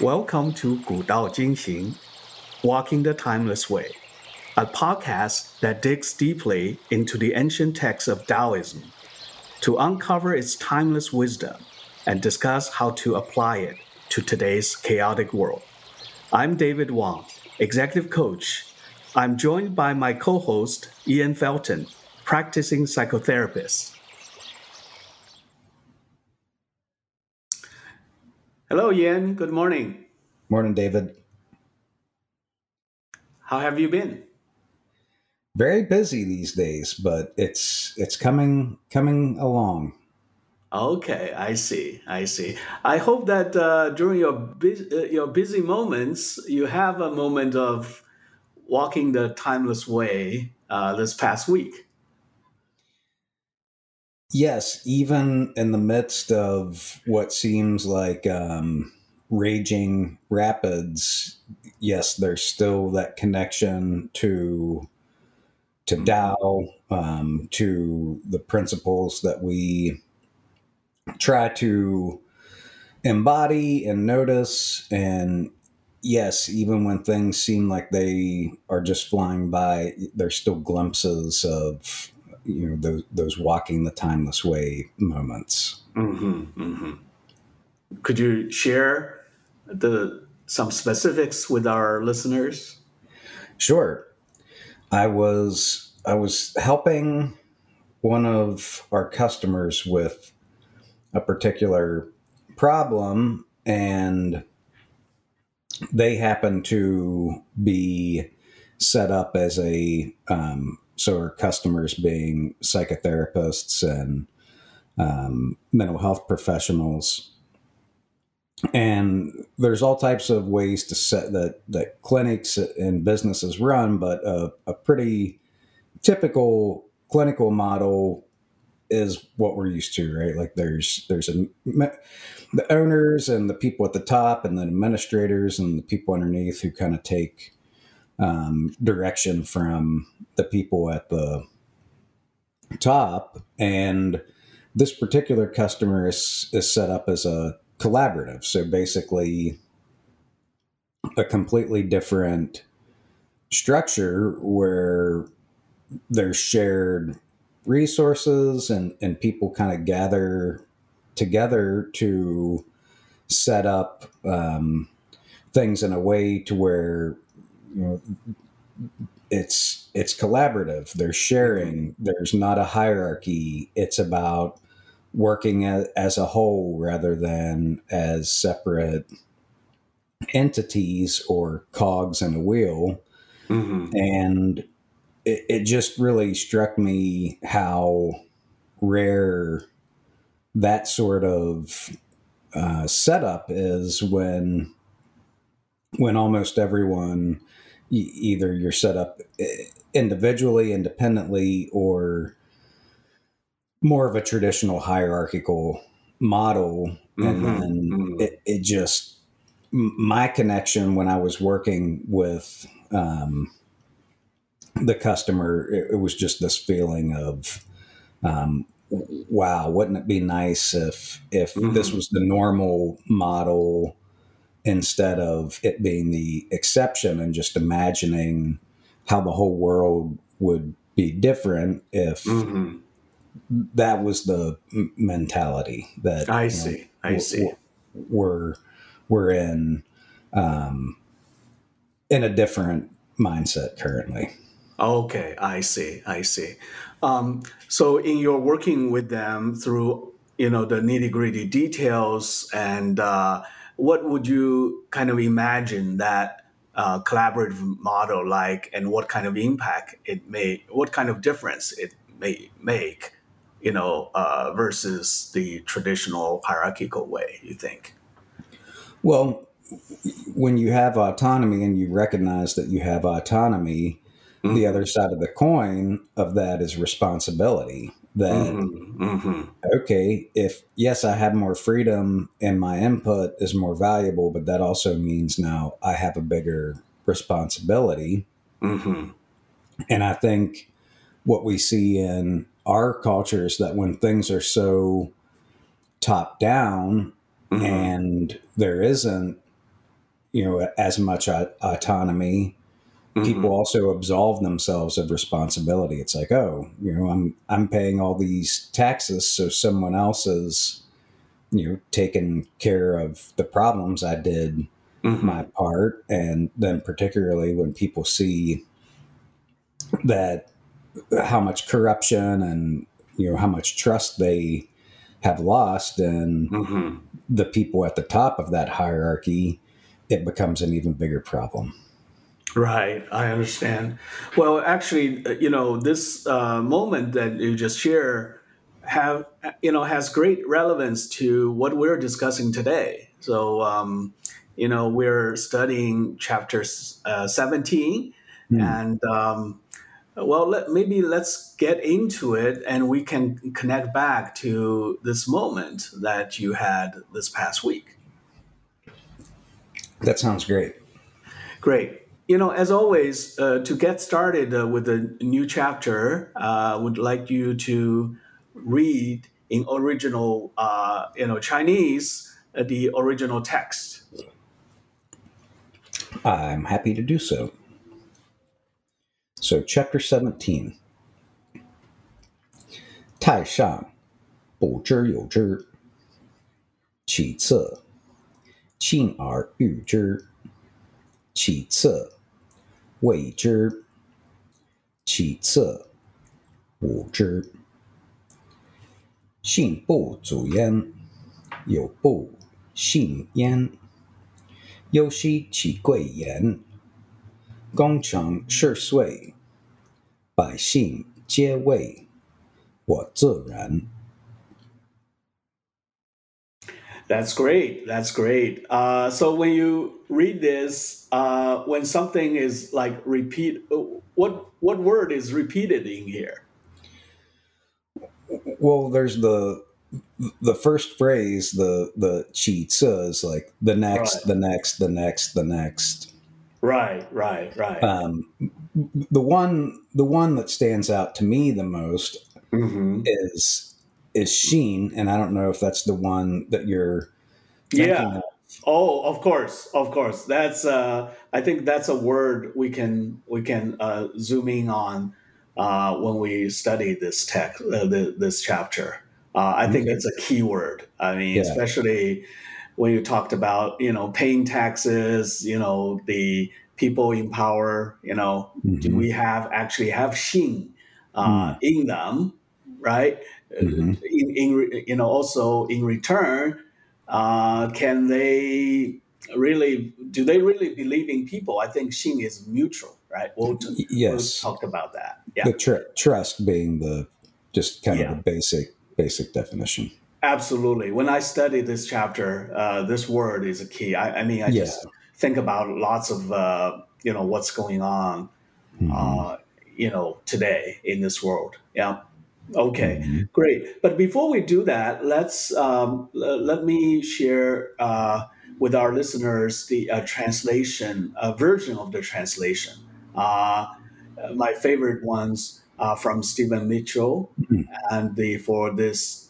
Welcome to 古道今行, Walking the Timeless Way, a podcast that digs deeply into the ancient texts of Taoism to uncover its timeless wisdom and discuss how to apply it to today's chaotic world. I'm David Wang, executive coach. I'm joined by my co host, Ian Felton, practicing psychotherapist. Hello, Ian. Good morning. Morning, David. How have you been? Very busy these days, but it's it's coming coming along. Okay, I see. I see. I hope that uh, during your bu- uh, your busy moments, you have a moment of walking the timeless way uh, this past week. Yes, even in the midst of what seems like um, raging rapids, yes, there's still that connection to to mm-hmm. Tao, um, to the principles that we try to embody and notice. And yes, even when things seem like they are just flying by, there's still glimpses of you know those those walking the timeless way moments. Mm-hmm, mm-hmm. Could you share the some specifics with our listeners? Sure. I was I was helping one of our customers with a particular problem and they happen to be set up as a um, so our customers being psychotherapists and um, mental health professionals. And there's all types of ways to set that that clinics and businesses run, but a, a pretty typical clinical model is what we're used to, right? Like there's there's a the owners and the people at the top, and the administrators and the people underneath who kind of take um, direction from the people at the top. And this particular customer is, is set up as a collaborative. So basically, a completely different structure where there's shared resources and, and people kind of gather together to set up um, things in a way to where you know it's it's collaborative. They're sharing. There's not a hierarchy. It's about working as, as a whole rather than as separate entities or cogs in a wheel. Mm-hmm. and it, it just really struck me how rare that sort of uh, setup is when when almost everyone either you're set up eh, individually, independently, or more of a traditional hierarchical model. Mm-hmm. And then mm-hmm. it, it, just, my connection when I was working with um, the customer, it, it, was just this feeling of, um, wow, wouldn't it be nice if if mm-hmm. this was the normal model instead of it being the exception and just imagining how the whole world would be different if mm-hmm. that was the mentality that I see. Know, I see. We're we're in um, in a different mindset currently. Okay, I see. I see. Um, so, in your working with them through you know the nitty gritty details and uh, what would you kind of imagine that uh, collaborative model like and what kind of impact it may what kind of difference it may make you know uh, versus the traditional hierarchical way you think well when you have autonomy and you recognize that you have autonomy mm-hmm. the other side of the coin of that is responsibility that mm-hmm, mm-hmm. okay if yes i have more freedom and my input is more valuable but that also means now i have a bigger responsibility mm-hmm. and i think what we see in our culture is that when things are so top down mm-hmm. and there isn't you know as much autonomy mm-hmm. people also absolve themselves of responsibility it's like oh you know i'm i'm paying all these taxes so someone else is you know taking care of the problems i did mm-hmm. my part and then particularly when people see that how much corruption and you know how much trust they have lost and mm-hmm. the people at the top of that hierarchy it becomes an even bigger problem right i understand well actually uh, you know this uh, moment that you just share have you know has great relevance to what we're discussing today so um, you know we're studying chapter uh, 17 mm. and um, well, let, maybe let's get into it and we can connect back to this moment that you had this past week. That sounds great. Great You know, as always, uh, to get started uh, with a new chapter, I uh, would like you to read in original, uh, you know, Chinese, uh, the original text. I'm happy to do so. So, chapter 17. 太上不知有之，其次亲而誉之，其次 畏之，其次侮之。信不足焉，有不信焉。忧兮其贵言。功成事遂，百姓皆谓我自然。That's great. That's great. Uh, so when you read this, uh, when something is like repeat, what what word is repeated in here? Well, there's the the first phrase, the the chi is like the next, right. the next, the next, the next. Right, right, right. Um, the one the one that stands out to me the most mm-hmm. is is Xin, and I don't know if that's the one that you're. Yeah. Of. Oh, of course, of course. That's uh, I think that's a word we can we can uh, zoom in on uh, when we study this text, uh, the, this chapter. Uh, I think mm-hmm. it's a key word. I mean, yeah. especially when you talked about you know paying taxes you know the people in power you know mm-hmm. do we have actually have Xin uh, mm. in them right mm-hmm. in, in you know also in return uh, can they really do they really believe in people i think Xin is mutual right we'll, t- yes we'll talk about that yeah the tr- trust being the just kind yeah. of the basic basic definition Absolutely. When I study this chapter, uh, this word is a key. I, I mean, I yeah. just think about lots of uh, you know what's going on, mm-hmm. uh, you know, today in this world. Yeah. Okay. Mm-hmm. Great. But before we do that, let's um, l- let me share uh, with our listeners the uh, translation, a version of the translation. Uh, my favorite ones. are from Stephen Mitchell, mm-hmm. and the for this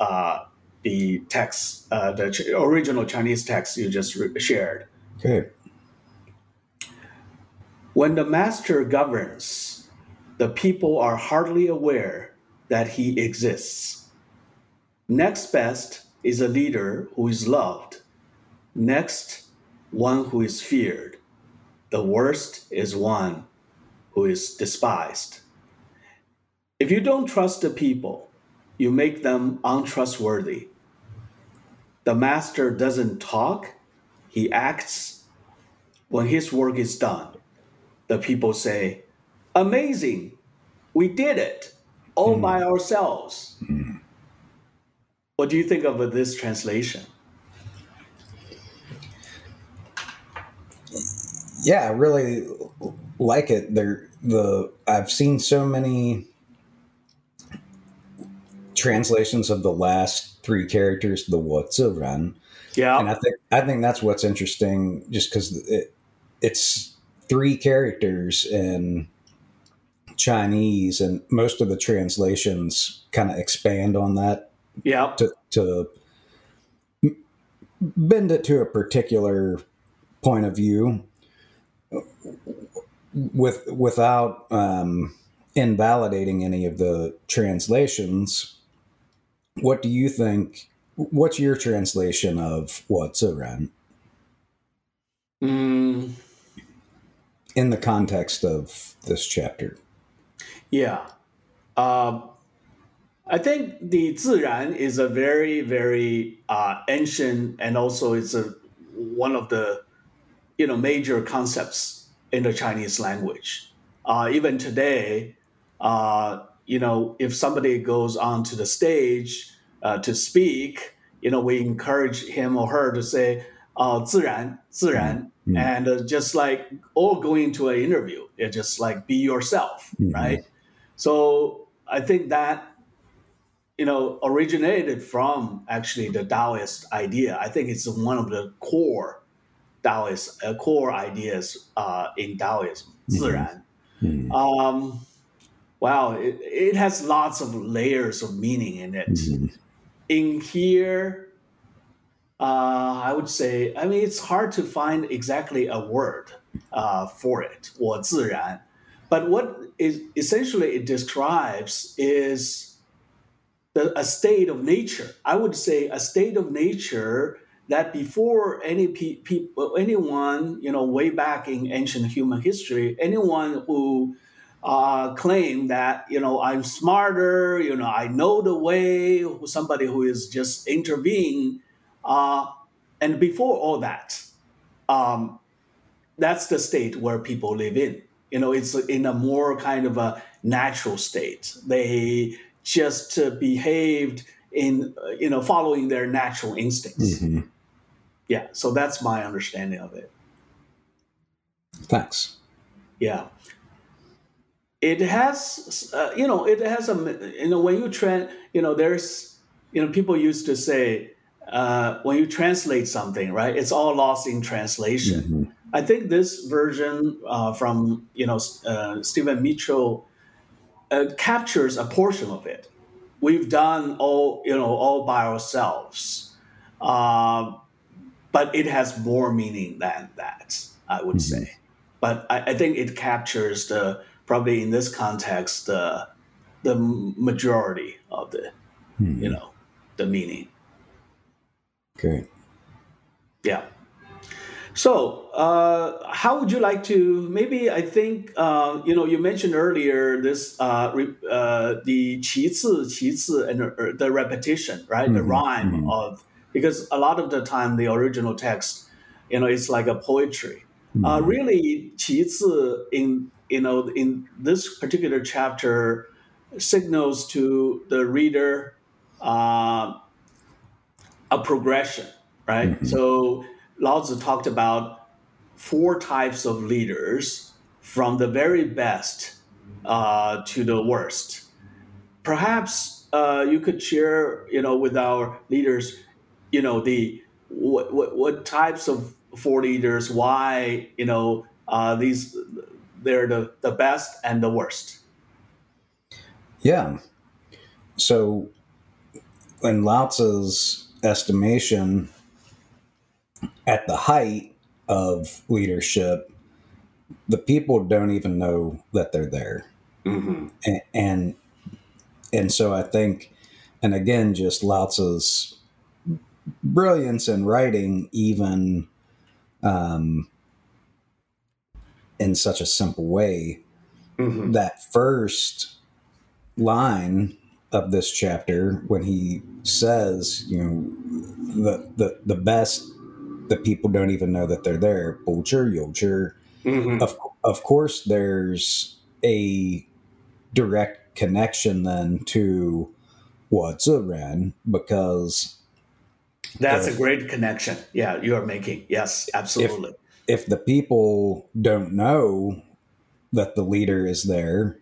the text, uh, the ch- original Chinese text you just re- shared. Okay. When the master governs, the people are hardly aware that he exists. Next best is a leader who is loved. Next, one who is feared. The worst is one who is despised. If you don't trust the people, you make them untrustworthy. The master doesn't talk, he acts. When his work is done, the people say, Amazing, we did it all mm. by ourselves. Mm. What do you think of this translation? Yeah, I really like it. There, the I've seen so many translations of the last three characters, the Ran. Yeah, and I think I think that's what's interesting, just because it, it's three characters in Chinese, and most of the translations kind of expand on that. Yeah, to, to bend it to a particular point of view, with without um, invalidating any of the translations, what do you think? What's your translation of what's around? Mm, in the context of this chapter? yeah. Um, I think the 自然 is a very, very uh, ancient and also it's a one of the you know major concepts in the Chinese language. Uh, even today, uh, you know, if somebody goes onto the stage uh, to speak, you know, we encourage him or her to say, uh, 自然,自然, Mm. and uh, just like or going to an interview, it's just like be yourself, Mhm. right? So I think that you know originated from actually the Taoist idea. I think it's one of the core Taoist uh, core ideas uh, in Taoism, Mhm. 自然. Mhm. Um, wow, it, it has lots of layers of meaning in it. Mhm. In here, uh, I would say, I mean, it's hard to find exactly a word uh, for it, 我自然. But what essentially it describes is the, a state of nature. I would say a state of nature that before any pe- people, anyone, you know, way back in ancient human history, anyone who uh, claim that you know I'm smarter, you know, I know the way. Somebody who is just intervening, uh, and before all that, um, that's the state where people live in. You know, it's in a more kind of a natural state. They just uh, behaved in, uh, you know, following their natural instincts. Mhm. Yeah, so that's my understanding of it. Thanks. Yeah. It has, uh, you know, it has a, you know, when you trans, you know, there's, you know, people used to say, uh, when you translate something, right, it's all lost in translation. Mhm. I think this version uh, from, you know, uh, Stephen Mitchell uh, captures a portion of it. We've done all, you know, all by ourselves. Uh, but it has more meaning than that, I would Mhm. say. But I, I think it captures the probably in this context the the majority of the Mhm. you know the meaning. Okay. Yeah. So, uh, how would you like to? Maybe I think uh, you know you mentioned earlier this uh, re, uh, the 其次,其次 and uh, the repetition, right? The Mhm, rhyme mhm. of because a lot of the time the original text, you know, it's like a poetry. Uh, Mhm. really, 其次 in you know in this particular chapter signals to the reader uh, a progression, right? Mhm. So Lao Tzu talked about four types of leaders from the very best uh, to the worst. Perhaps uh, you could share, you know, with our leaders, you know, the what, what, what types of four leaders, why, you know, uh, these they're the, the best and the worst. Yeah. So, in Lao Tzu's estimation, at the height of leadership, the people don't even know that they're there. Mm-hmm. And, and, and so I think, and again, just Lao Tzu's brilliance in writing, even um, in such a simple way, Mm-hmm. that first line of this chapter when he says, you know, the the the best the people don't even know that they're there. Bolcher, Yolcher. Mm-hmm. Of, of course, there's a direct connection then to what's Ren because. That's if, a great connection. Yeah, you are making. Yes, absolutely. If, if the people don't know that the leader is there,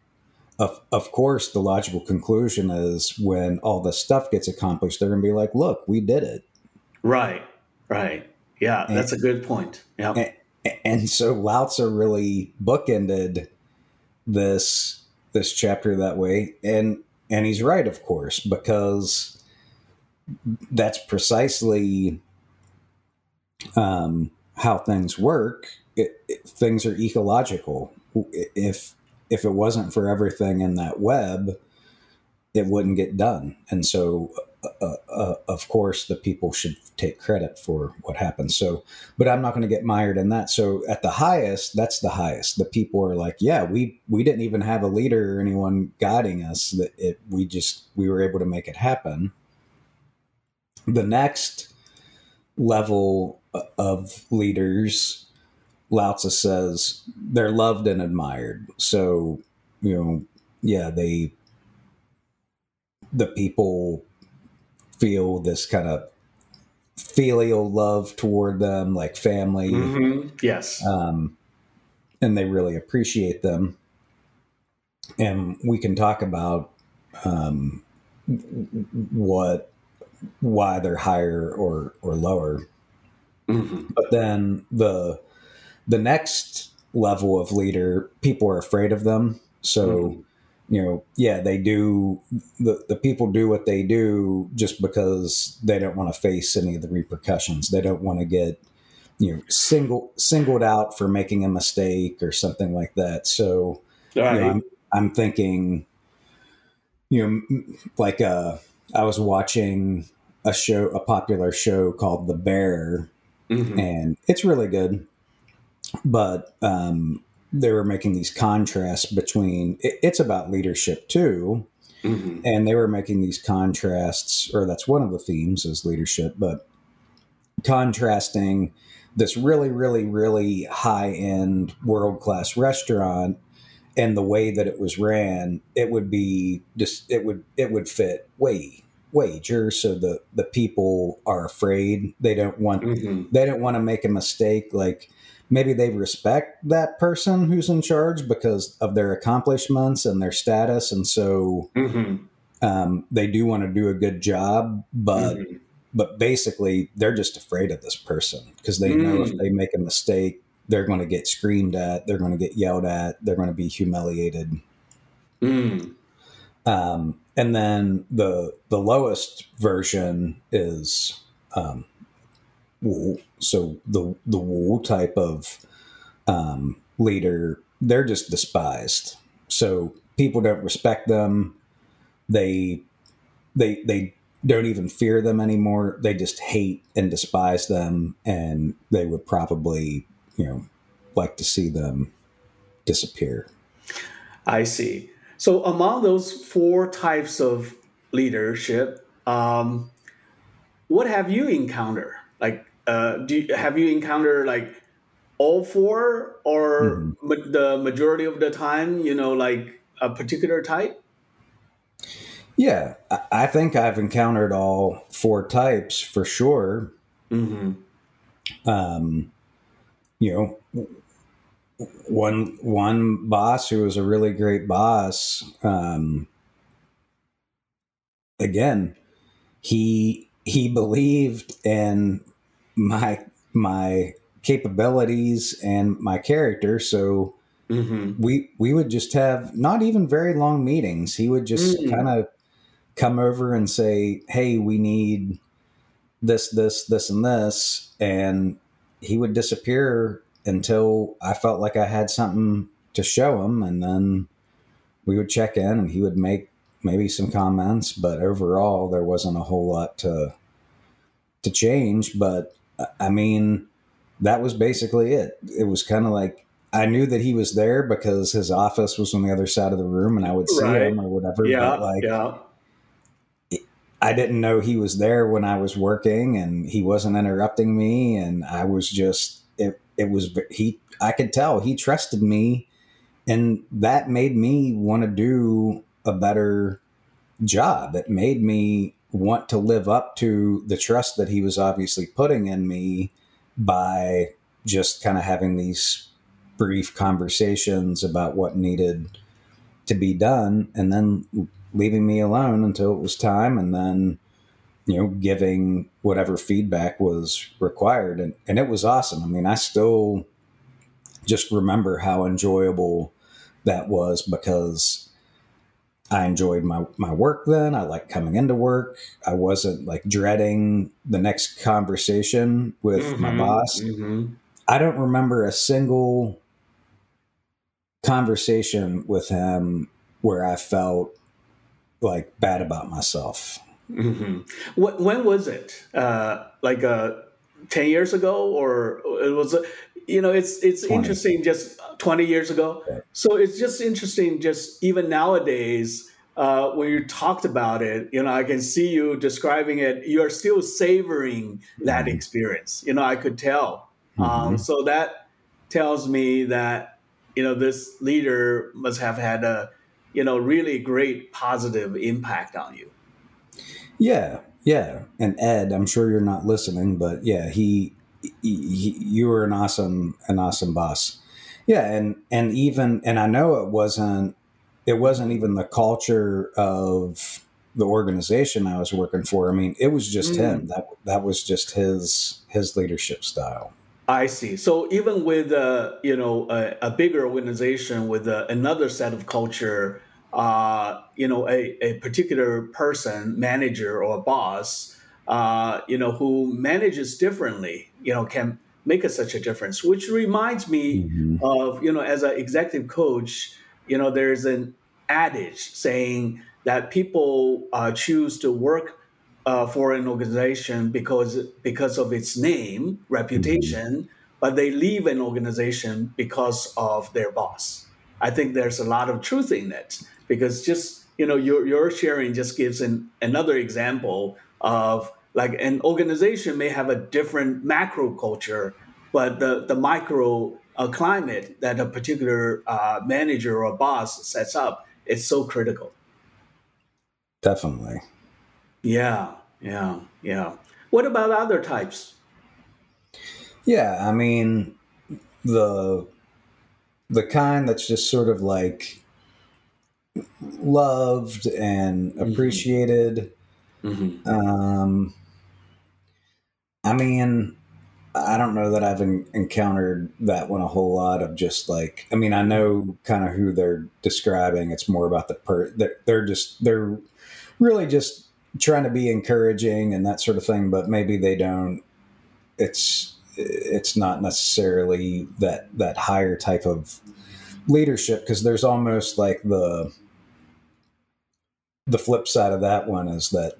of, of course, the logical conclusion is when all this stuff gets accomplished, they're going to be like, look, we did it. Right, right. Yeah, that's a good point. Yeah. A- And so Lao Tzu really bookended this this chapter that way, and and he's right, of course, because that's precisely um, how things work, it, it, things are ecological. If if it wasn't for everything in that web, it wouldn't get done. And so, uh, uh, uh of course, the people should take credit for what happens. So, but I'm not going to get mired in that. So, at the highest, that's the highest. The people are like, yeah, we we didn't even have a leader or anyone guiding us. That it we just we were able to make it happen. The next level of leaders, Lao Tzu says they're loved and admired. So, you know, yeah, they, the people feel this kind of filial love toward them, like family. Mm-hmm. Yes. Um, and they really appreciate them. And we can talk about um, what why they're higher or or lower. Mm-hmm. But then the the next level of leader, people are afraid of them. So, mm-hmm. You know, yeah, they do the, the people do what they do just because they don't want to face any of the repercussions. They don't want to get, you know, single singled out for making a mistake or something like that. So right. you know, I'm, I'm thinking, you know, like uh I was watching a show, a popular show called The Bear, mm-hmm. and it's really good. But um, they were making these contrasts between. It, it's about leadership too, mm-hmm. and they were making these contrasts, or that's one of the themes is leadership, but contrasting this really, really, really high end, world class restaurant and the way that it was ran, it would be just it would it would fit way wager so the the people are afraid they don't want mm-hmm. they don't want to make a mistake like maybe they respect that person who's in charge because of their accomplishments and their status and so mm-hmm. um, they do want to do a good job but mm-hmm. but basically they're just afraid of this person because they know if mm. they make a mistake they're going to get screamed at they're going to get yelled at they're going to be humiliated mm. um, and then the the lowest version is um, Wu. So the the Wu type of um, leader, they're just despised. So people don't respect them. They they they don't even fear them anymore. They just hate and despise them, and they would probably you know like to see them disappear. I see. So among those four types of leadership, um, what have you encountered? Like, uh, do you, have you encountered like all four, or mm-hmm. ma- the majority of the time? You know, like a particular type. Yeah, I think I've encountered all four types for sure. Mm-hmm. Um, you know, one one boss who was a really great boss um, again he he believed in my my capabilities and my character so mm-hmm. we we would just have not even very long meetings he would just mm-hmm. kind of come over and say hey we need this this this and this and he would disappear until I felt like I had something to show him, and then we would check in, and he would make maybe some comments, but overall there wasn't a whole lot to to change. But I mean, that was basically it. It was kind of like I knew that he was there because his office was on the other side of the room, and I would see right. him or whatever. Yeah, but like, yeah. I didn't know he was there when I was working, and he wasn't interrupting me, and I was just it it was he I could tell he trusted me and that made me want to do a better job. It made me want to live up to the trust that he was obviously putting in me by just kind of having these brief conversations about what needed to be done and then leaving me alone until it was time and then you know, giving whatever feedback was required. And, and it was awesome. I mean, I still just remember how enjoyable that was because I enjoyed my, my work then. I liked coming into work. I wasn't like dreading the next conversation with mm-hmm, my boss. Mm-hmm. I don't remember a single conversation with him where I felt like bad about myself. Mm-hmm. When was it? Uh, like uh, ten years ago, or it was? You know, it's it's 20. interesting. Just twenty years ago, yeah. so it's just interesting. Just even nowadays, uh, when you talked about it, you know, I can see you describing it. You are still savoring that mm-hmm. experience. You know, I could tell. Um, mm-hmm. Um, so that tells me that you know this leader must have had a you know really great positive impact on you. Yeah, yeah. And Ed, I'm sure you're not listening, but yeah, he you were an awesome an awesome boss. Yeah, and and even and I know it wasn't it wasn't even the culture of the organization I was working for. I mean, it was just mm. him. That that was just his his leadership style. I see. So even with uh, you know a, a bigger organization with uh, another set of culture, uh, you know a, a particular person, manager or boss, uh, you know who manages differently, you know can make a, such a difference. Which reminds me mm-hmm. of you know as an executive coach, you know there's an adage saying that people uh, choose to work uh, for an organization because because of its name, reputation, mm-hmm. but they leave an organization because of their boss. I think there's a lot of truth in it because just you know your your sharing just gives an another example of like an organization may have a different macro culture, but the the micro uh, climate that a particular uh, manager or boss sets up is so critical. Definitely. Yeah, yeah, yeah. What about other types? Yeah, I mean the the kind that's just sort of like loved and mm-hmm. appreciated. Mm-hmm. Um, I mean, I don't know that I've encountered that one a whole lot of just like, I mean, I know kind of who they're describing. It's more about the per, they're, they're just, they're really just trying to be encouraging and that sort of thing, but maybe they don't, it's, it's not necessarily that, that higher type of leadership because there's almost like the, the flip side of that one is that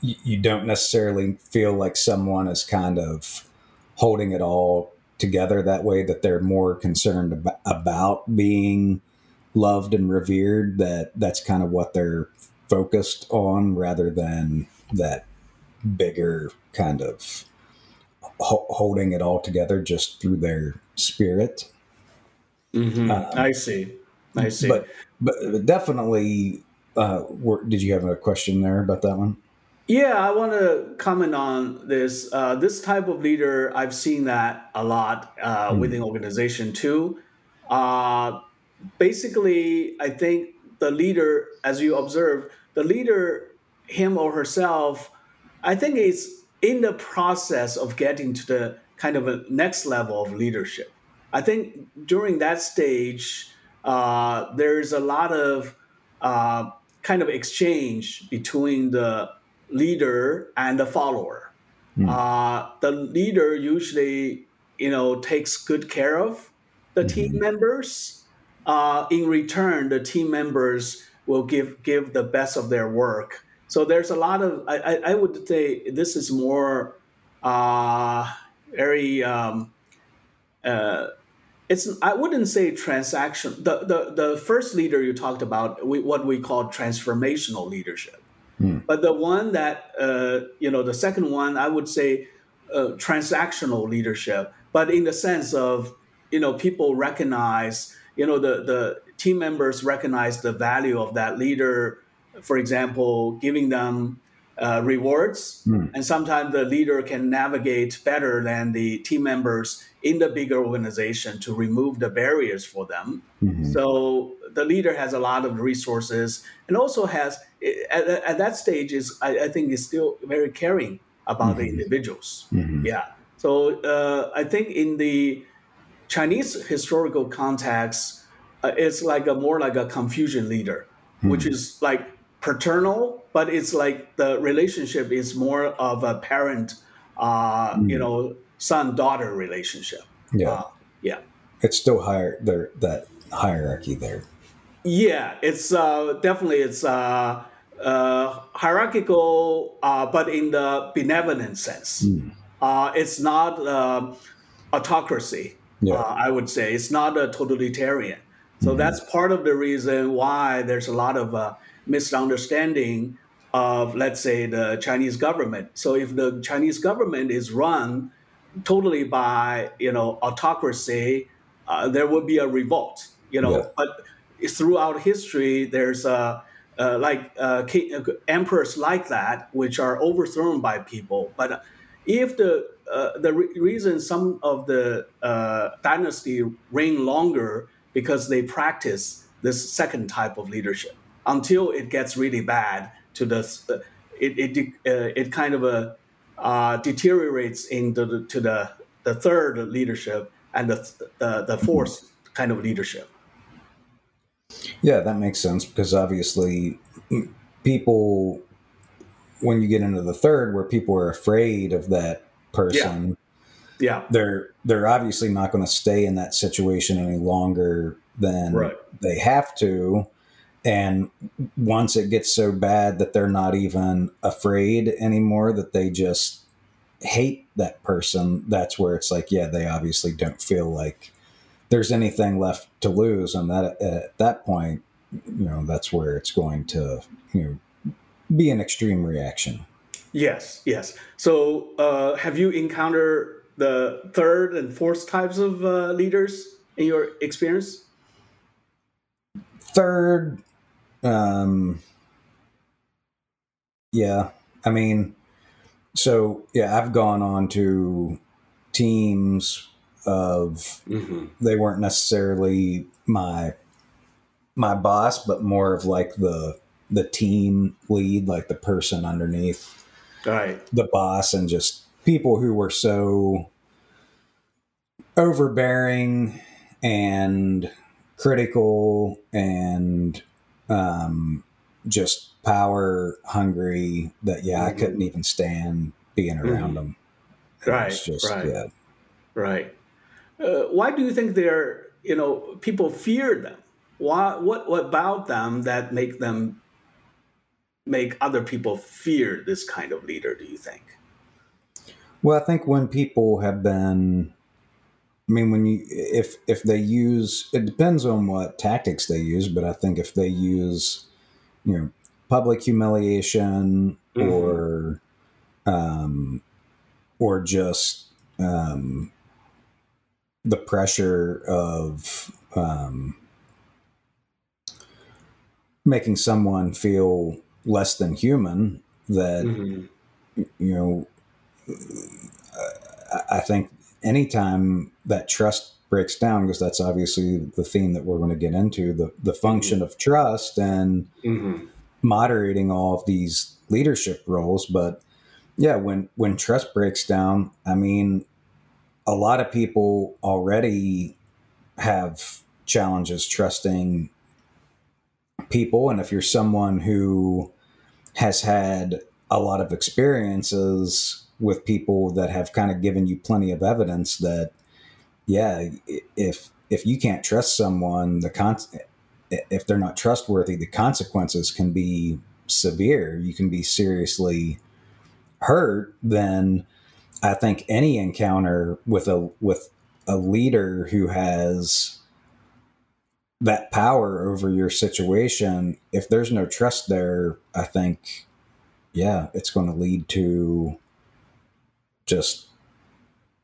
you don't necessarily feel like someone is kind of holding it all together that way that they're more concerned about being loved and revered that that's kind of what they're focused on rather than that bigger kind of ho- holding it all together just through their spirit mm-hmm. um, i see i see but but definitely uh, were, did you have a question there about that one? Yeah, I want to comment on this. Uh, this type of leader, I've seen that a lot uh, mm. within organization too. Uh, basically, I think the leader, as you observe, the leader, him or herself, I think is in the process of getting to the kind of a next level of leadership. I think during that stage, uh, there's a lot of uh, kind of exchange between the leader and the follower. Mm. Uh, the leader usually, you know, takes good care of the mm-hmm. team members. Uh, in return, the team members will give give the best of their work. So there's a lot of I, I would say this is more uh, very um, uh, it's I wouldn't say transaction. The the the first leader you talked about, we, what we call transformational leadership, hmm. But the one that uh, you know, the second one, I would say uh, transactional leadership, but in the sense of you know, people recognize, you know, the the team members recognize the value of that leader. For example, giving them uh, rewards, mm. and sometimes the leader can navigate better than the team members in the bigger organization to remove the barriers for them. Mm-hmm. So the leader has a lot of resources and also has at, at that stage is I, I, think is still very caring about mm-hmm. the individuals. Mm-hmm. Yeah. So uh, I think in the Chinese historical context, uh, it's like a more like a Confucian leader, which mm. is like paternal, but it's like the relationship is more of a parent, uh, mm. you know, son daughter relationship. Yeah. Uh, yeah. It's still higher there that hierarchy there. Yeah, it's uh, definitely it's uh, uh, hierarchical, uh, but in the benevolent sense. Mm. Uh, it's not uh, autocracy. Yeah. Uh, I would say it's not a totalitarian. So Mhm. that's part of the reason why there's a lot of uh, misunderstanding of, let's say, the Chinese government. So if the Chinese government is run totally by, you know, autocracy, uh, there would be a revolt. You know, Yeah. but throughout history, there's uh, uh, like uh, uh, emperors like that, which are overthrown by people. But if the uh, the re- reason some of the dynasty reign longer because they practice this second type of leadership until it gets really bad to the it it it kind of uh, deteriorates into the, to the the third leadership and the the, the fourth kind of leadership. Yeah, that makes sense because obviously people when you get into the third where people are afraid of that person, Yeah, they're they're obviously not going to stay in that situation any longer than Right. they have to. And once it gets so bad that they're not even afraid anymore, that they just hate that person, that's where it's like, yeah, they obviously don't feel like there's anything left to lose. And that at that point, you know, that's where it's going to, you know, be an extreme reaction. Yes, yes. So, uh, have you encountered the third and fourth types of uh, leaders in your experience? Third, um, yeah, I mean, so yeah, I've gone on to teams of Mm-hmm. they weren't necessarily my my boss, but more of like the the team lead, like the person underneath Right. the boss and just people who were so overbearing and critical and um, just power hungry that yeah I Mhm. couldn't even stand being around Mhm. them. It Right, just right. yeah. Right. Uh, why do you think they're, you know, people fear them? Why, what, what about them that make them make other people fear this kind of leader, do you think? Well, I think when people have been, I mean, when you if if they use, it depends on what tactics they use, but I think if they use, you know, public humiliation Mhm. or, um, or just um, the pressure of um, making someone feel less than human, that Mhm. you know, I- I think anytime that trust breaks down, because that's obviously the theme that we're going to get into, the, the function of trust and Mhm. moderating all of these leadership roles. But yeah, when, when trust breaks down, I mean, a lot of people already have challenges trusting people. And if you're someone who has had a lot of experiences with people that have kind of given you plenty of evidence that yeah if if you can't trust someone the con if they're not trustworthy the consequences can be severe you can be seriously hurt then i think any encounter with a with a leader who has that power over your situation if there's no trust there i think yeah it's going to lead to just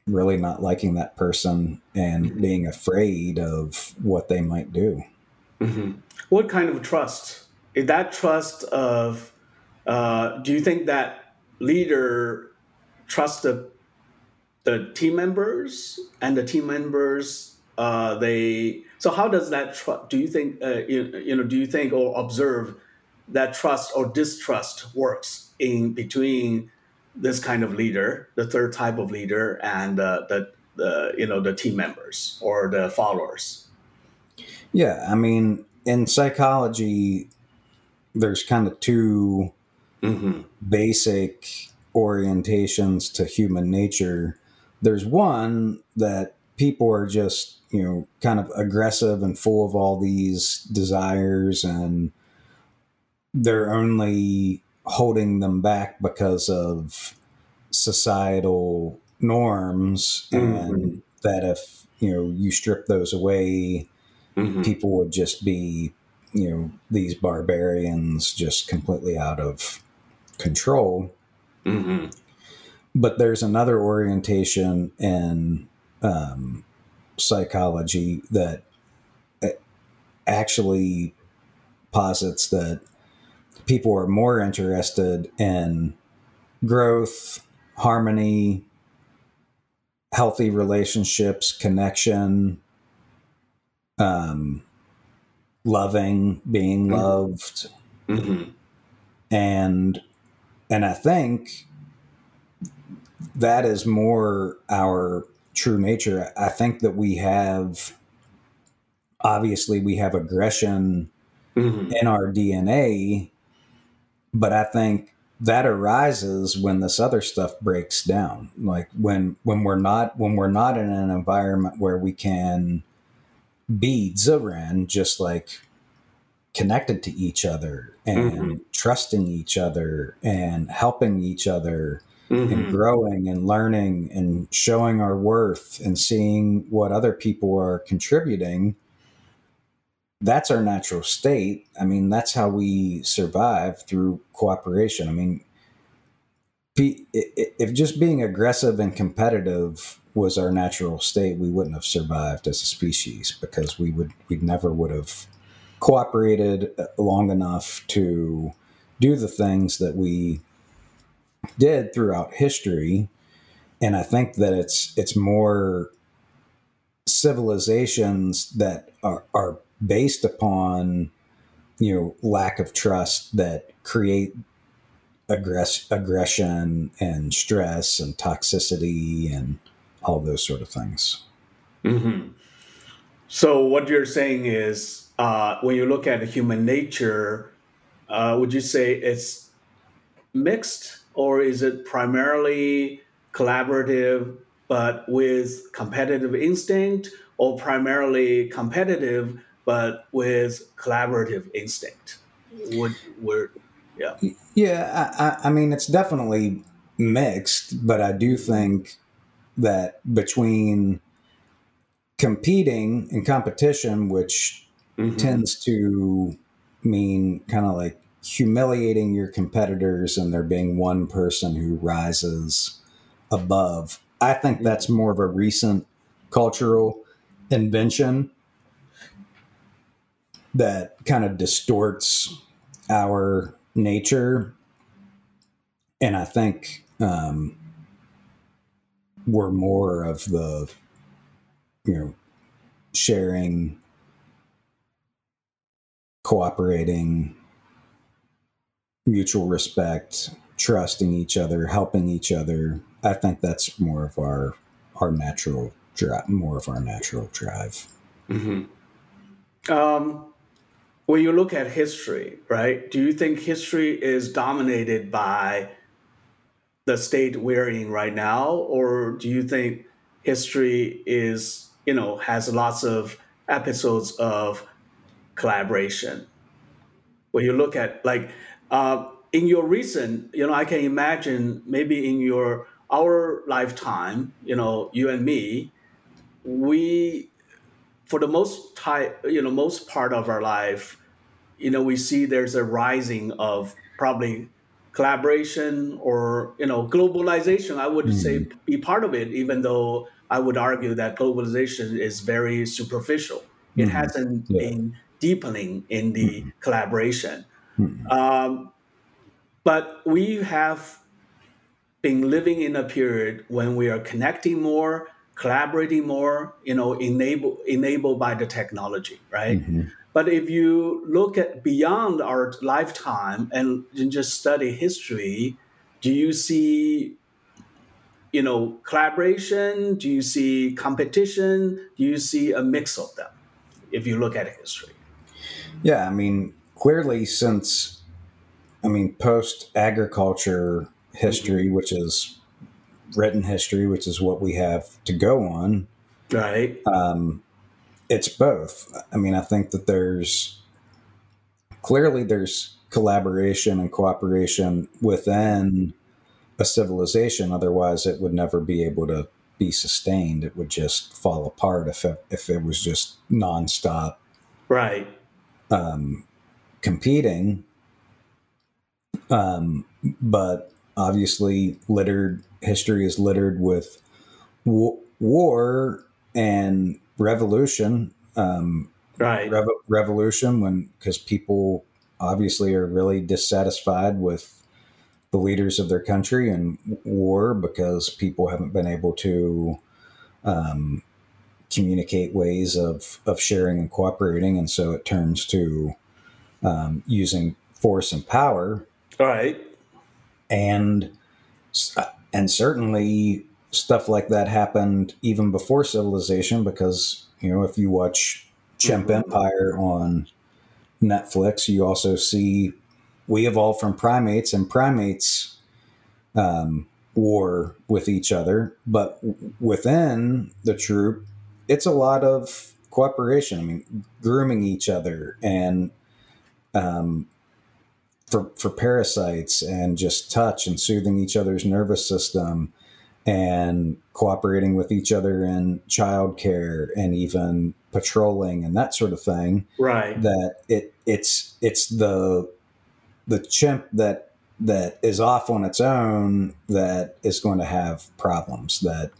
really not liking that person and Mhm. being afraid of what they might do Mhm. What kind of trust? Is that trust of, uh, do you think that leader trust the, the team members and the team members, uh, they, so how does that trust, do you think, uh, you, you know, do you think or observe that trust or distrust works in between this kind of leader, the third type of leader and uh, the, the, you know, the team members or the followers? yeah i mean in psychology there's kind of two Mm-hmm. basic orientations to human nature there's one that people are just you know kind of aggressive and full of all these desires and they're only holding them back because of societal norms mm-hmm. and that if you know you strip those away mm-hmm. people would just be you know these barbarians just completely out of control mm-hmm. but there's another orientation in um, psychology that uh, actually posits that people are more interested in growth, harmony, healthy relationships, connection, um, loving, being mm-hmm. loved, mm-hmm. and and I think that is more our true nature. I think that we have obviously we have aggression mm-hmm. in our DNA, but I think that arises when this other stuff breaks down. Like when when we're not when we're not in an environment where we can be Ziran, just like connected to each other and mm-hmm. trusting each other and helping each other mm-hmm. and growing and learning and showing our worth and seeing what other people are contributing that's our natural state i mean that's how we survive through cooperation i mean if just being aggressive and competitive was our natural state we wouldn't have survived as a species because we would we never would have cooperated long enough to do the things that we did throughout history and i think that it's it's more civilizations that are, are based upon you know lack of trust that create aggress- aggression and stress and toxicity and all those sort of things mm-hmm. so what you're saying is uh, when you look at human nature uh, would you say it's mixed or is it primarily collaborative but with competitive instinct or primarily competitive but with collaborative instinct? Would would yeah. Yeah I, I mean it's definitely mixed but i do think that between competing and competition which mm-hmm. tends to mean kind of like humiliating your competitors and there being one person who rises above. I think that's more of a recent cultural invention that kind of distorts our nature. And I think um, we're more of the, you know, sharing, cooperating, mutual respect, trusting each other, helping each other. I think that's more of our our natural drive, more of our natural drive. Mm-hmm. Um, when you look at history, right? Do you think history is dominated by the state we're in right now, or do you think history is, you know, has lots of episodes of collaboration? When you look at like uh, in your recent, you know, I can imagine maybe in your our lifetime, you know, you and me, we, for the most type, you know, most part of our life, you know, we see there's a rising of probably collaboration or you know globalization. I would mm. say be part of it, even though I would argue that globalization is very superficial. It mm. hasn't yeah. been deepening in the mm. collaboration. Hmm. Um, but we have been living in a period when we are connecting more, collaborating more, you know, enable, enabled by the technology, right? Mm-hmm. But if you look at beyond our lifetime and just study history, do you see, you know, collaboration? Do you see competition? Do you see a mix of them? If you look at history. Yeah, I mean, clearly since i mean post agriculture history which is written history which is what we have to go on Right. Um, it's both. I mean, I think that there's clearly there's collaboration and cooperation within a civilization. Otherwise, it would never be able to be sustained. It would just fall apart if it, if it was just nonstop. Right. Um, competing. Um, but obviously, littered history is littered with war and revolution. Um, right. Revo- revolution when because people obviously are really dissatisfied with the leaders of their country and war because people haven't been able to um, communicate ways of of sharing and cooperating, and so it turns to um, using force and power. All right. And and certainly stuff like that happened even before civilization because you know if you watch Chimp mm-hmm. Empire on Netflix, you also see we evolved from primates and primates um, war with each other, but within the troop, it's a lot of cooperation. I mean, grooming each other and um, for for parasites and just touch and soothing each other's nervous system and cooperating with each other in childcare and even patrolling and that sort of thing. Right. That it it's it's the the chimp that that is off on its own that is going to have problems that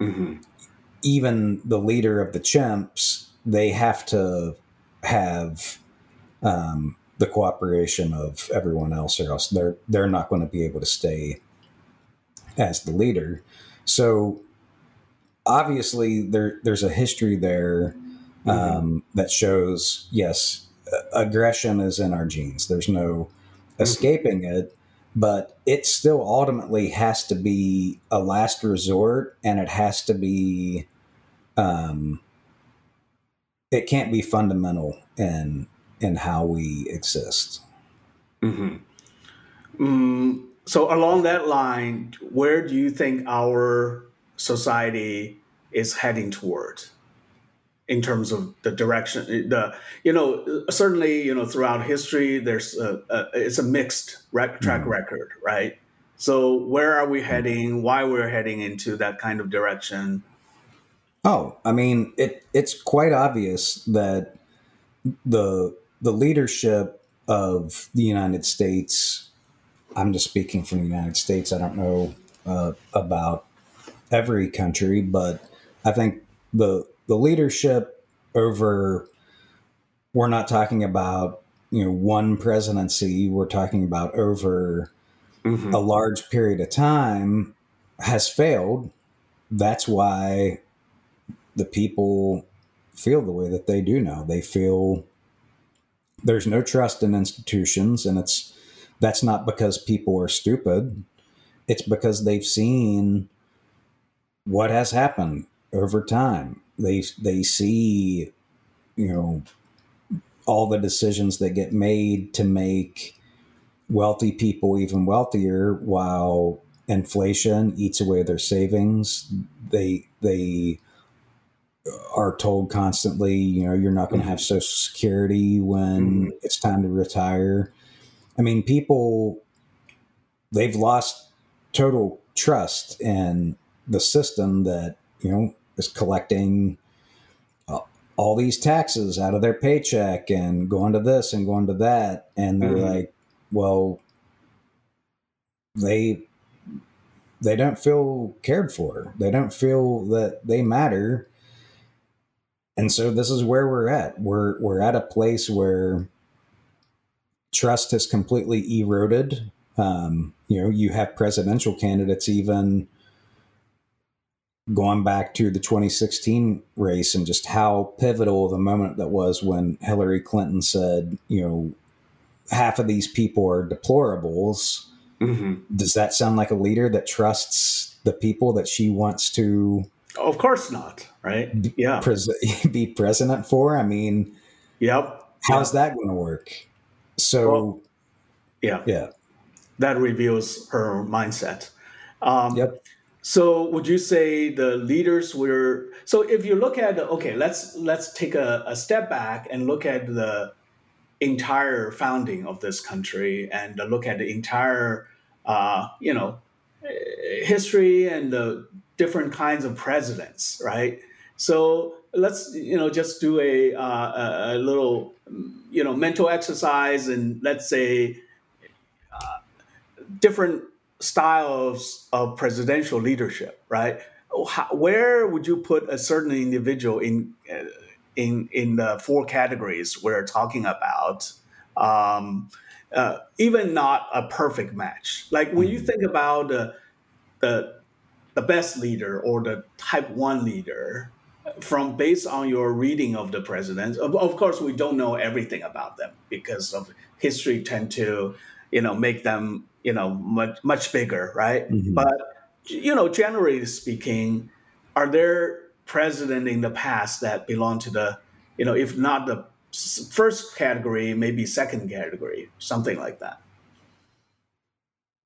mm-hmm. Even the leader of the chimps they have to have um, the cooperation of everyone else or else they're they're not going to be able to stay as the leader so obviously there there's a history there mm-hmm. um, mm-hmm. that shows yes aggression is in our genes there's no escaping it, but it still ultimately has to be a last resort and it has to be um it can't be fundamental in in how we exist. Mm-hmm. Mm, so along that line, where do you think our society is heading towards? In terms of the direction the you know certainly you know throughout history there's a, a it's a mixed rec- track mm-hmm. record right? So where are we heading? Why we're heading into that kind of direction? Oh i mean it it's quite obvious that the the leadership of the united states i'm just speaking from the united states i don't know uh, about every country but i think the the leadership over we're not talking about you know one presidency we're talking about over mm-hmm. a large period of time has failed. That's why the people feel the way that they do now. They feel there's no trust in institutions and it's that's not because people are stupid. It's because they've seen what has happened over time they they see you know all the decisions that get made to make wealthy people even wealthier while inflation eats away their savings. They they are told constantly you know you're not going to have social security when mm-hmm. it's time to retire. I mean people they've lost total trust in the system that you know is collecting uh, all these taxes out of their paycheck and going to this and going to that. And they're mm-hmm. like well they they don't feel cared for. They don't feel that they matter. And so this is where we're at. We're we're at a place where trust has completely eroded. Um, you know you have presidential candidates even going back to the 2016 race and just how pivotal the moment that was when Hillary Clinton said, you know, half of these people are deplorables. Mm-hmm. Does that sound like a leader that trusts the people that she wants to? Of course not, right? Yeah. Pres- be president for? I mean, yep. How's yep. that going to work? So, well, yeah. Yeah. That reveals her mindset. Um, yep so would you say the leaders were so if you look at okay let's let's take a, a step back and look at the entire founding of this country and look at the entire uh, you know history and the different kinds of presidents right? So let's you know just do a, uh, a little you know mental exercise and let's say uh, different styles of presidential leadership, right? How, where would you put a certain individual in uh, in in the four categories we're talking about? Um, uh, even not a perfect match. Like when you mm-hmm. think about the the the best leader or the type one leader, from based on your reading of the presidents, of, of course we don't know everything about them because of history tend to you know make them you know much much bigger right mm-hmm. but you know generally speaking are there president in the past that belong to the you know if not the first category maybe second category something like that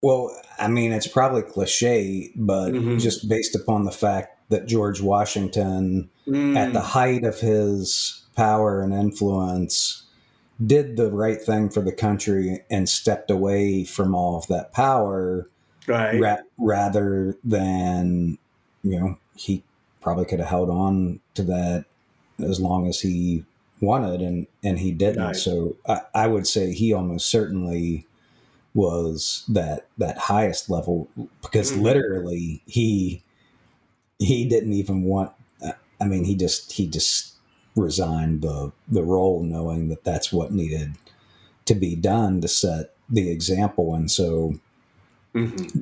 well i mean it's probably cliche but mm-hmm. just based upon the fact that george washington mm. at the height of his power and influence did the right thing for the country and stepped away from all of that power right ra- rather than you know he probably could have held on to that as long as he wanted and and he didn't right. so I, I would say he almost certainly was that that highest level because mm-hmm. literally he he didn't even want i mean he just he just resigned the the role, knowing that that's what needed to be done to set the example. And so mm-hmm.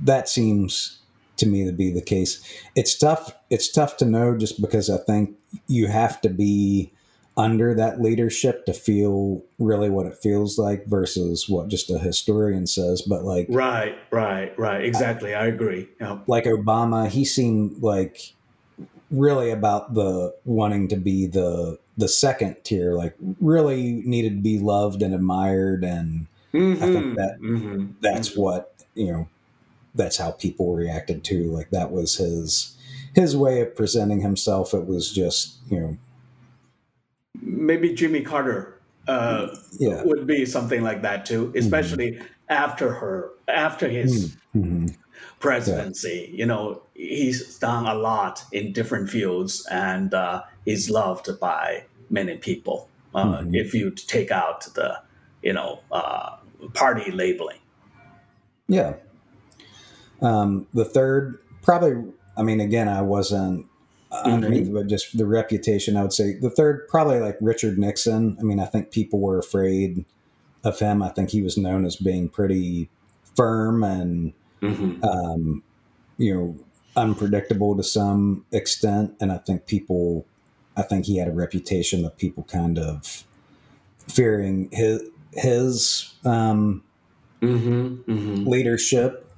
that seems to me to be the case. It's tough. It's tough to know just because I think you have to be under that leadership to feel really what it feels like versus what just a historian says but like right right right exactly i, I agree like obama he seemed like really about the wanting to be the the second tier, like really needed to be loved and admired, and mm-hmm. I think mm-hmm. that mm-hmm. that's mm-hmm. what you know. That's how people reacted to. Like that was his his way of presenting himself. It was just you know maybe Jimmy Carter uh, yeah. would be something like that too, mm-hmm. especially after her after his mm-hmm presidency. Yeah. You know, he's done a lot in different fields, and uh, he's loved by many people. Uh, mm-hmm. If you take out the, you know, uh, party labeling. Yeah. Um, the third, probably. I mean, again, I wasn't underneath, mm-hmm. but just the reputation. I would say the third, probably like Richard Nixon. I mean, I think people were afraid of him. I think he was known as being pretty firm and mm-hmm. um, you know, unpredictable to some extent. And I think people, I think he had a reputation of people kind of fearing his his um, mm-hmm. Mm-hmm. leadership.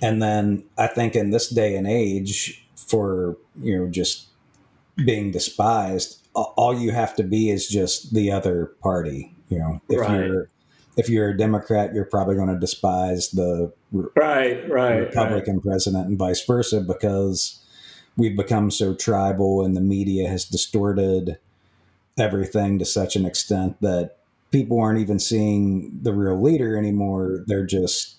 And then I think in this day and age, for you know, just being despised, all you have to be is just the other party. You know, if right. you're if you're a Democrat, you're probably going to despise the right, right, Republican right. president and vice versa because we've become so tribal and the media has distorted everything to such an extent that people aren't even seeing the real leader anymore. They're just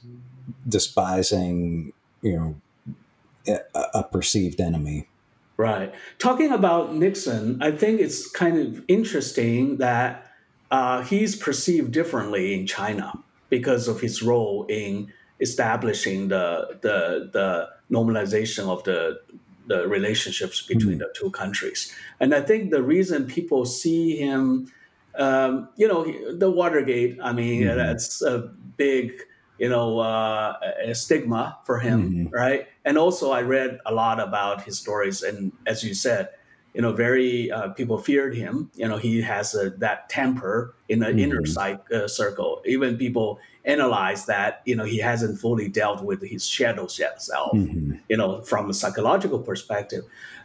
despising, you know, a, a perceived enemy. Right. Talking about Nixon, I think it's kind of interesting that uh, he's perceived differently in China because of his role in establishing the the, the normalization of the the relationships between mm-hmm. the two countries. And I think the reason people see him, um, you know, the Watergate. I mean, mm-hmm. that's a big you know uh, a stigma for him, mm-hmm. right? And also, I read a lot about his stories, and as you said, you know, very uh, people feared him. You know, he has a, that temper in the mm-hmm. inner side uh, circle. Even people analyze that. You know, he hasn't fully dealt with his shadow self. Mm-hmm. You know, from a psychological perspective,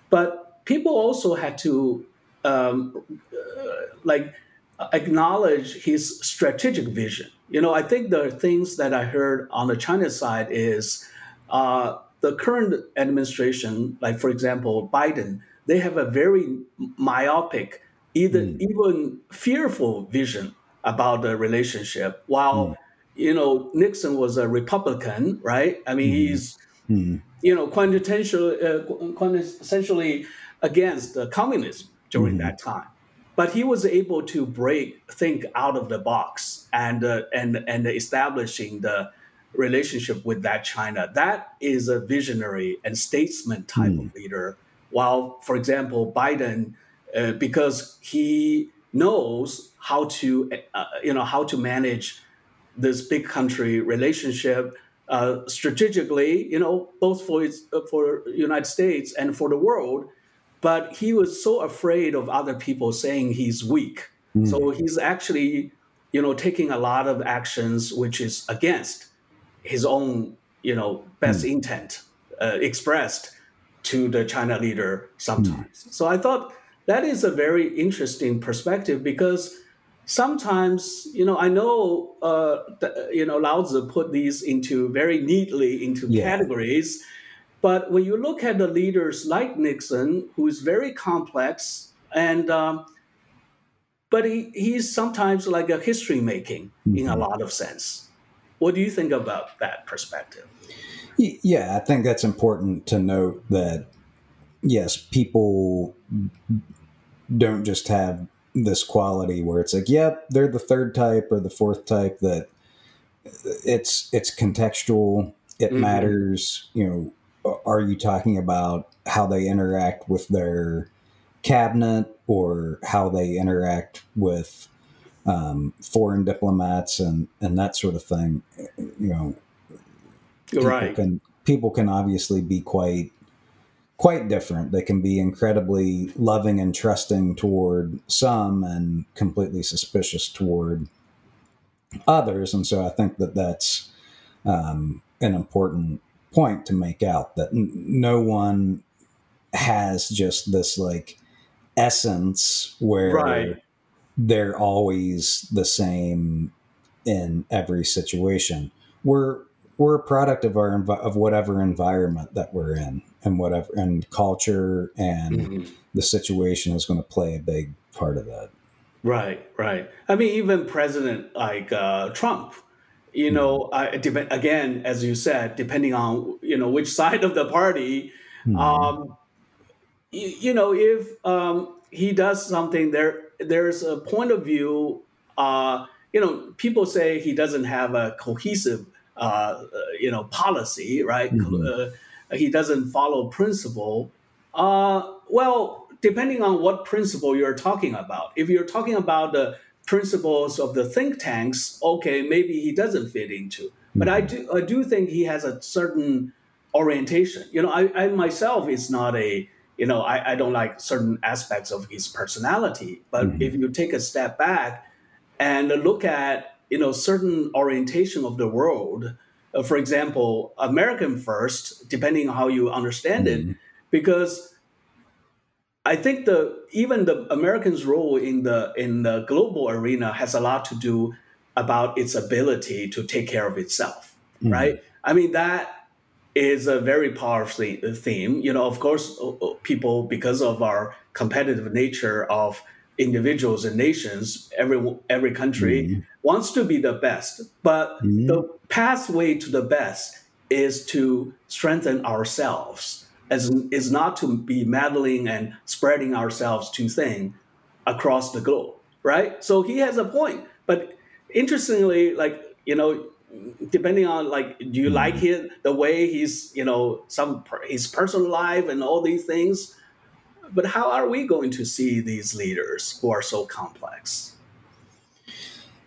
but people also had to um, uh, like acknowledge his strategic vision. You know, I think the things that I heard on the China side is uh, the current administration, like for example, Biden, they have a very myopic, either mm. even fearful vision about the relationship. While mm. you know Nixon was a Republican, right? I mean, mm. he's you know quintessentially, uh, quintessentially against communism during that time but he was able to break think out of the box and uh, and and establishing the relationship with that China. That is a visionary and statesman type mm. of leader. While, for example, Biden, uh, because he knows how to uh, you know how to manage this big country relationship uh, strategically, you know, both for its, uh, for United States and for the world but he was so afraid of other people saying he's weak. Mm. So he's actually, you know, taking a lot of actions which is against his own, you know, best mm. intent uh, expressed to the China leader sometimes. Mm. So I thought that is a very interesting perspective because sometimes, you know, I know, uh, the, you know, Lao Tzu put these into very neatly into yeah. categories but when you look at the leaders like Nixon, who is very complex, and um, but he, he's sometimes like a history making mm-hmm. in a mm-hmm. lot of sense. What do you think about that perspective? Yeah, I think that's important to note that yes, people don't just have this quality where it's like, yep, they're the third type or the fourth type that it's it's contextual, it mm-hmm. matters, you know, are you talking about how they interact with their cabinet or how they interact with um, foreign diplomats and, and that sort of thing? You know, people right. Can, people can obviously be quite quite different. They can be incredibly loving and trusting toward some and completely suspicious toward others. And so I think that that's um, an important point to make out that n- no one has just this like essence where right. they're always the same in every situation. We're we're a product of our of whatever environment that we're in and whatever and culture and mm-hmm. the situation is going to play a big part of that. Right, right. I mean, even President like uh, Trump, you know, I, de- again, as you said, depending on you know which side of the party, mm-hmm. um, you, you, know, if um, he does something, there there's a point of view. Uh, you know, people say he doesn't have a cohesive, uh, you know, policy, right? Mm-hmm. Uh, he doesn't follow principle. Uh, well, depending on what principle you're talking about. If you're talking about the principles of the think tanks, okay, maybe he doesn't fit into. But I mm-hmm. do I do think he has a certain orientation. You know, I, I myself is not a you know I, I don't like certain aspects of his personality. But mm-hmm. if you take a step back and look at you know certain orientation of the world, uh, for example, American first, depending on how you understand mm-hmm. it, because I think the even the Americans' role in the in the global arena has a lot to do about its ability to take care of itself, mm-hmm. right? I mean that is a very powerful theme. You know, of course, people because of our competitive nature of individuals and nations, every every country mm-hmm. wants to be the best, but mm-hmm. the pathway to the best is to strengthen ourselves as is not to be meddling and spreading ourselves too thin across the globe, right? So he has a point. But interestingly, like you know, depending on like, do you mm-hmm. like him the way he's you know some his personal life and all these things? But how are we going to see these leaders who are so complex?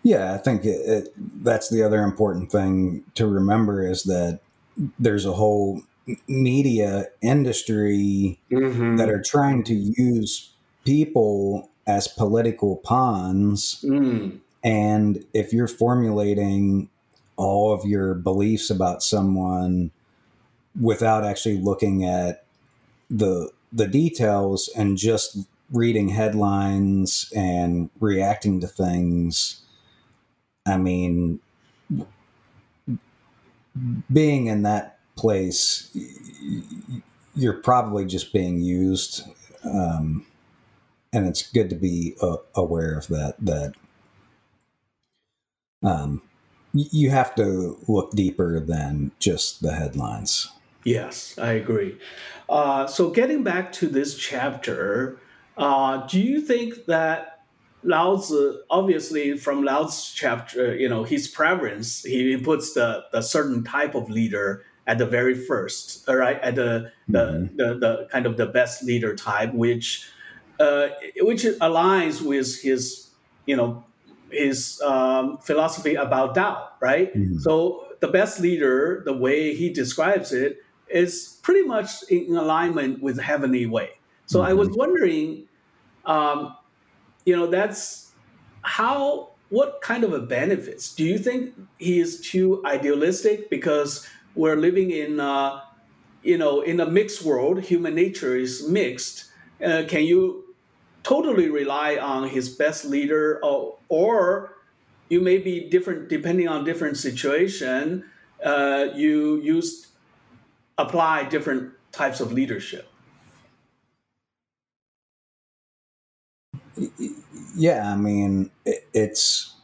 Yeah, I think it, it, that's the other important thing to remember is that there's a whole media industry mm-hmm. that are trying to use people as political pawns. Mm. And if you're formulating all of your beliefs about someone without actually looking at the the details and just reading headlines and reacting to things, I mean, being in that place, you're probably just being used. Um, and it's good to be uh, aware of that, that um, you have to look deeper than just the headlines. Yes, I agree. Uh, so, getting back to this chapter, uh, do you think that Laozi, obviously from Lao Tzu's chapter, you know, his preference, he puts the, the certain type of leader at the very first, all right, at the, mm-hmm. the, the, the, kind of the best leader type, which, uh, which aligns with his, you know, his um, philosophy about Tao, right? Mm-hmm. So the best leader, the way he describes it, is pretty much in alignment with heavenly way. So mm-hmm. I was mm-hmm. wondering, um, you know, that's how. What kind of a benefits do you think he is too idealistic? Because we're living in, uh, you know, in a mixed world. Human nature is mixed. Uh, can you totally rely on his best leader or, or you may be different depending on different situation uh, you use apply different types of leadership yeah i mean it, it's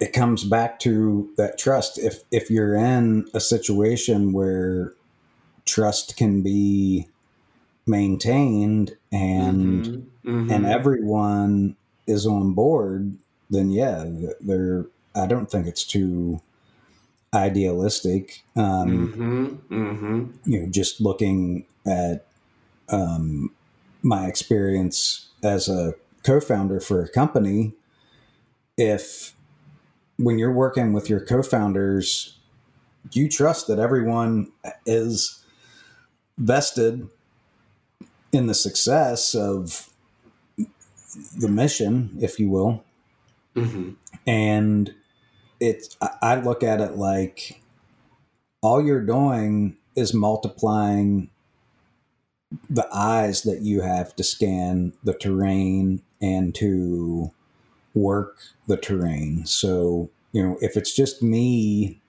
it comes back to that trust if if you're in a situation where trust can be maintained and mm-hmm. Mm-hmm. and everyone is on board, then yeah, they're. I don't think it's too idealistic. Um, mm-hmm. mm-hmm. You know, just looking at um, my experience as a co-founder for a company, if when you're working with your co-founders, you trust that everyone is vested in the success of the mission, if you will. Mm-hmm. And it's, I look at it like all you're doing is multiplying the eyes that you have to scan the terrain and to work the terrain. So, you know, if it's just me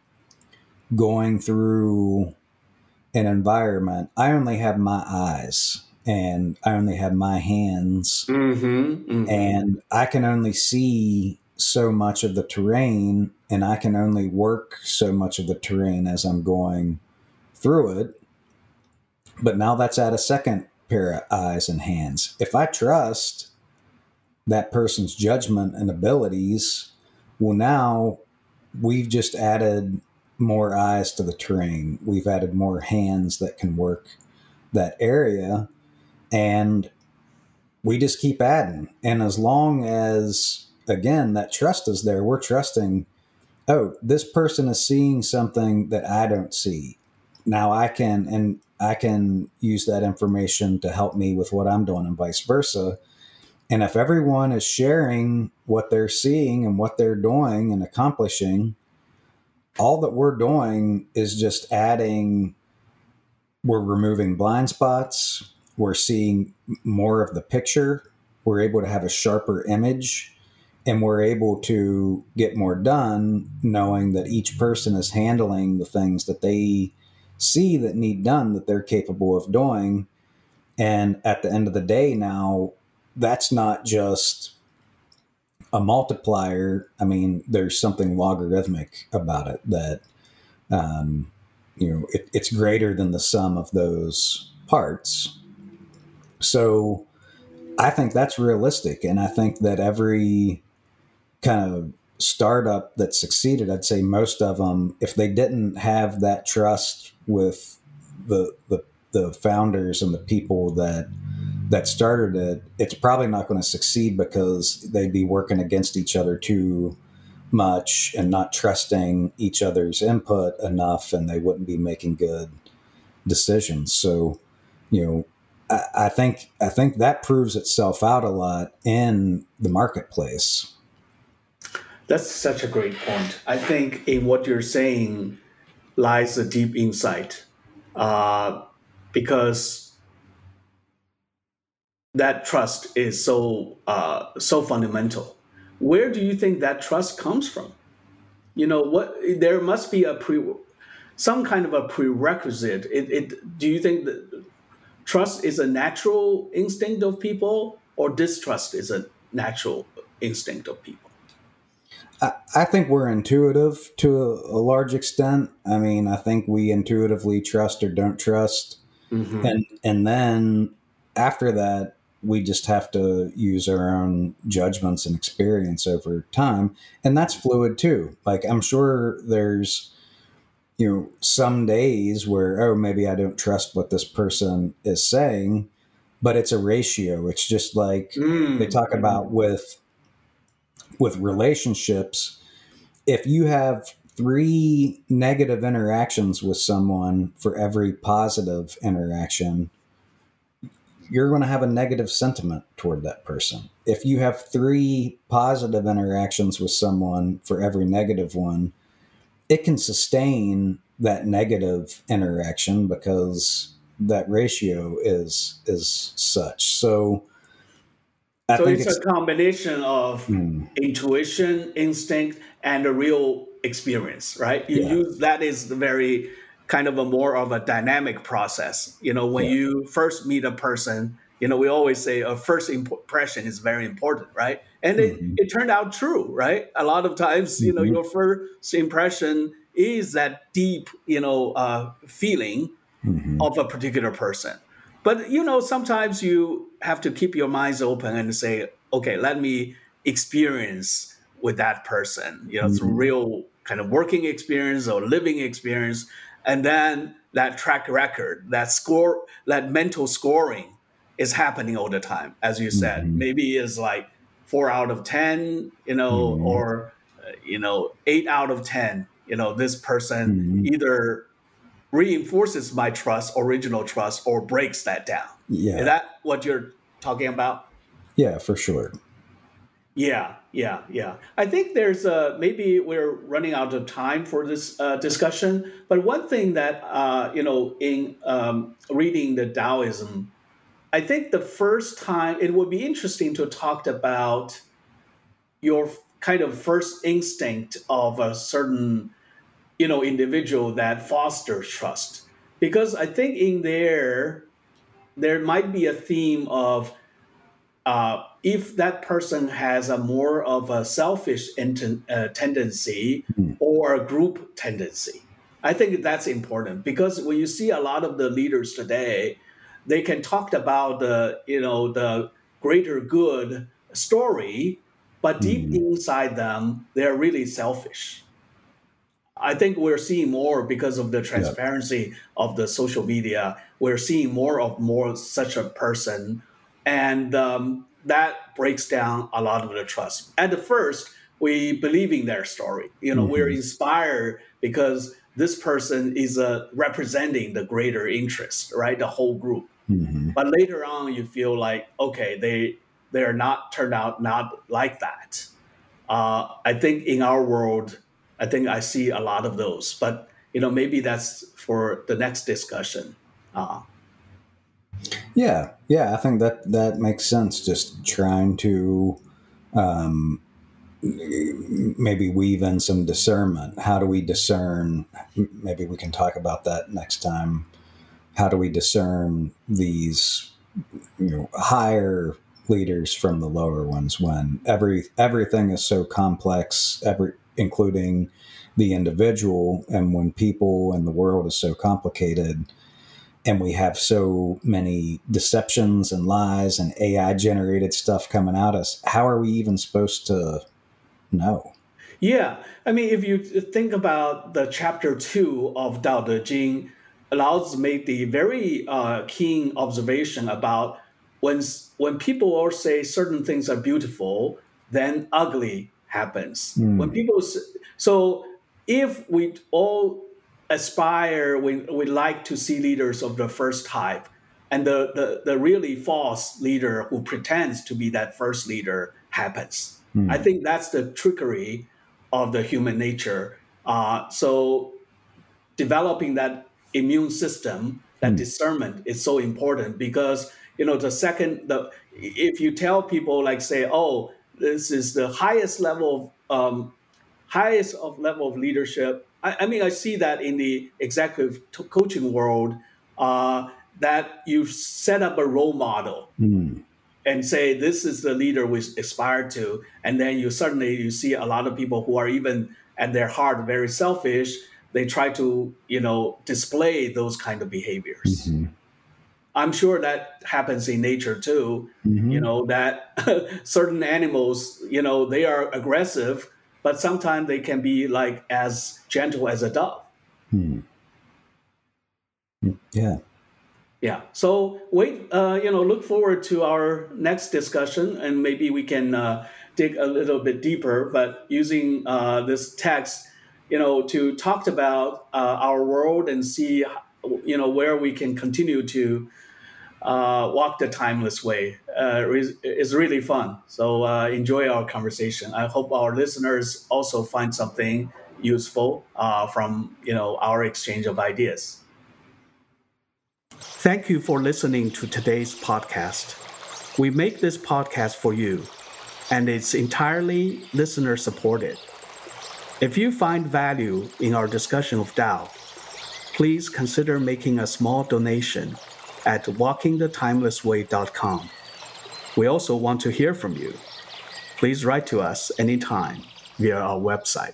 going through an environment, I only have my eyes and I only have my hands, mm-hmm, mm-hmm. and I can only see so much of the terrain, and I can only work so much of the terrain as I'm going through it. But now that's at a second pair of eyes and hands. If I trust that person's judgment and abilities, well, now we've just added more eyes to the terrain. We've added more hands that can work that area and we just keep adding. And as long as, again, that trust is there, we're trusting, oh, this person is seeing something that I don't see. Now I can, and I can use that information to help me with what I'm doing and vice versa. And if everyone is sharing what they're seeing and what they're doing and accomplishing, all that we're doing is just adding, we're removing blind spots, we're seeing more of the picture. We're able to have a sharper image and we're able to get more done knowing that each person is handling the things that they see that need done that they're capable of doing. And at the end of the day, now that's not just a multiplier. I mean, there's something logarithmic about it that, um, you know, it, it's greater than the sum of those parts. So I think that's realistic. And I think that every kind of startup that succeeded, I'd say most of them, if they didn't have that trust with the, the, the founders and the people that that started it, it's probably not going to succeed because they'd be working against each other too much and not trusting each other's input enough, and they wouldn't be making good decisions. So, you know, I, think I think that proves itself out a lot in the marketplace. That's such a great point. I think in what you're saying lies a deep insight, uh, because that trust is so uh, so fundamental. Where do you think that trust comes from? You know what? There must be a pre some kind of a prerequisite. It, it do you think that trust is a natural instinct of people, or distrust is a natural instinct of people? I think we're intuitive to a, a, large extent. I mean, I think we intuitively trust or don't trust, mm-hmm. and and then after that, we just have to use our own judgments and experience over time, and that's fluid too. Like I'm sure there's you know some days where oh maybe I don't trust what this person is saying, but it's a ratio. It's just like mm. they talk about with with relationships, if you have three negative interactions with someone for every positive interaction, you're going to have a negative sentiment toward that person. If you have three positive interactions with someone for every negative one, it can sustain that negative interaction because that ratio is is such. So I so it's, it's, a combination of mm. intuition, instinct, and a real experience, right? You yeah. use that is very kind of a more of a dynamic process. You know, when yeah. you first meet a person, you know, we always say a first impression is very important, right? And mm-hmm. it, it turned out true, right? A lot of times, you know, mm-hmm. your first impression is that deep, you know, uh, feeling mm-hmm. of a particular person. But you know, sometimes you have to keep your minds open and say, okay, let me experience with that person, you know, mm-hmm. through real kind of working experience or living experience, and then that track record, that score, that mental scoring is happening all the time, as you said. Mm-hmm. Maybe it's like four out of ten, you know, mm-hmm. or uh, you know, eight out of ten. You know, this person mm-hmm. either reinforces my trust, original trust, or breaks that down. Yeah. Is that what you're talking about? Yeah, for sure. Yeah, yeah, yeah. I think there's a maybe we're running out of time for this uh, discussion, but one thing that uh, you know in um, reading the Taoism, I think the first time it would be interesting to talk about your kind of first instinct of a certain you know individual that fosters trust because i think in there there might be a theme of uh, if that person has a more of a selfish int- uh, tendency mm. or a group tendency i think that's important because when you see a lot of the leaders today they can talk about the you know the greater good story but deep mm. inside them they're really selfish I think we're seeing more because of the transparency yeah. of the social media. We're seeing more of more such a person, and um, that breaks down a lot of the trust. At the first, we believe in their story. You know, mm-hmm. we're inspired because this person is uh, representing the greater interest, right? The whole group. Mm-hmm. But later on, you feel like okay, they they are not turned out not like that. Uh, I think in our world I think I see a lot of those, but you know maybe that's for the next discussion. Uh, yeah, yeah, I think that that makes sense. Just trying to um, maybe weave in some discernment. How do we discern? Maybe we can talk about that next time. How do we discern these you know, higher leaders from the lower ones when every everything is so complex? Every including the individual. And when people and the world is so complicated, and we have so many deceptions and lies and AI generated stuff coming at us, how are we even supposed to know? Yeah. I mean, if you think about the chapter two of Dao De Jing, Laozi made the very uh, keen observation about when, when people all say certain things are beautiful, then ugly happens. Mm. When people so if we all aspire, we we like to see leaders of the first type, and the the, the really false leader who pretends to be that first leader happens. Mm. I think that's the trickery of the human nature. Uh, so developing that immune system, that mm. discernment is so important because you know the second the if you tell people like say oh this is the highest level of um, highest of level of leadership I, I mean, I see that in the executive t- coaching world, uh, that you set up a role model. Mm. And say this is the leader we aspire to, and then you suddenly you see a lot of people who are even at their heart very selfish. They try to you know display those kind of behaviors. Mm-hmm. I'm sure that happens in nature too. Mm-hmm. You know that certain animals, you know, they are aggressive, but sometimes they can be like as gentle as a dove. Hmm. Yeah. Yeah. So wait, uh, you know, look forward to our next discussion, and maybe we can uh, dig a little bit deeper. But using uh, this text, you know, to talk about uh, our world and see, you know, where we can continue to uh, walk the timeless way uh, is, really fun. So enjoy our conversation. I hope our listeners also find something useful from you know our exchange of ideas. Thank you for listening to today's podcast. We make this podcast for you, and it's entirely listener supported. If you find value in our discussion of Tao, please consider making a small donation at walkingthetimelessway.com. We also want to hear from you. Please write to us anytime via our website.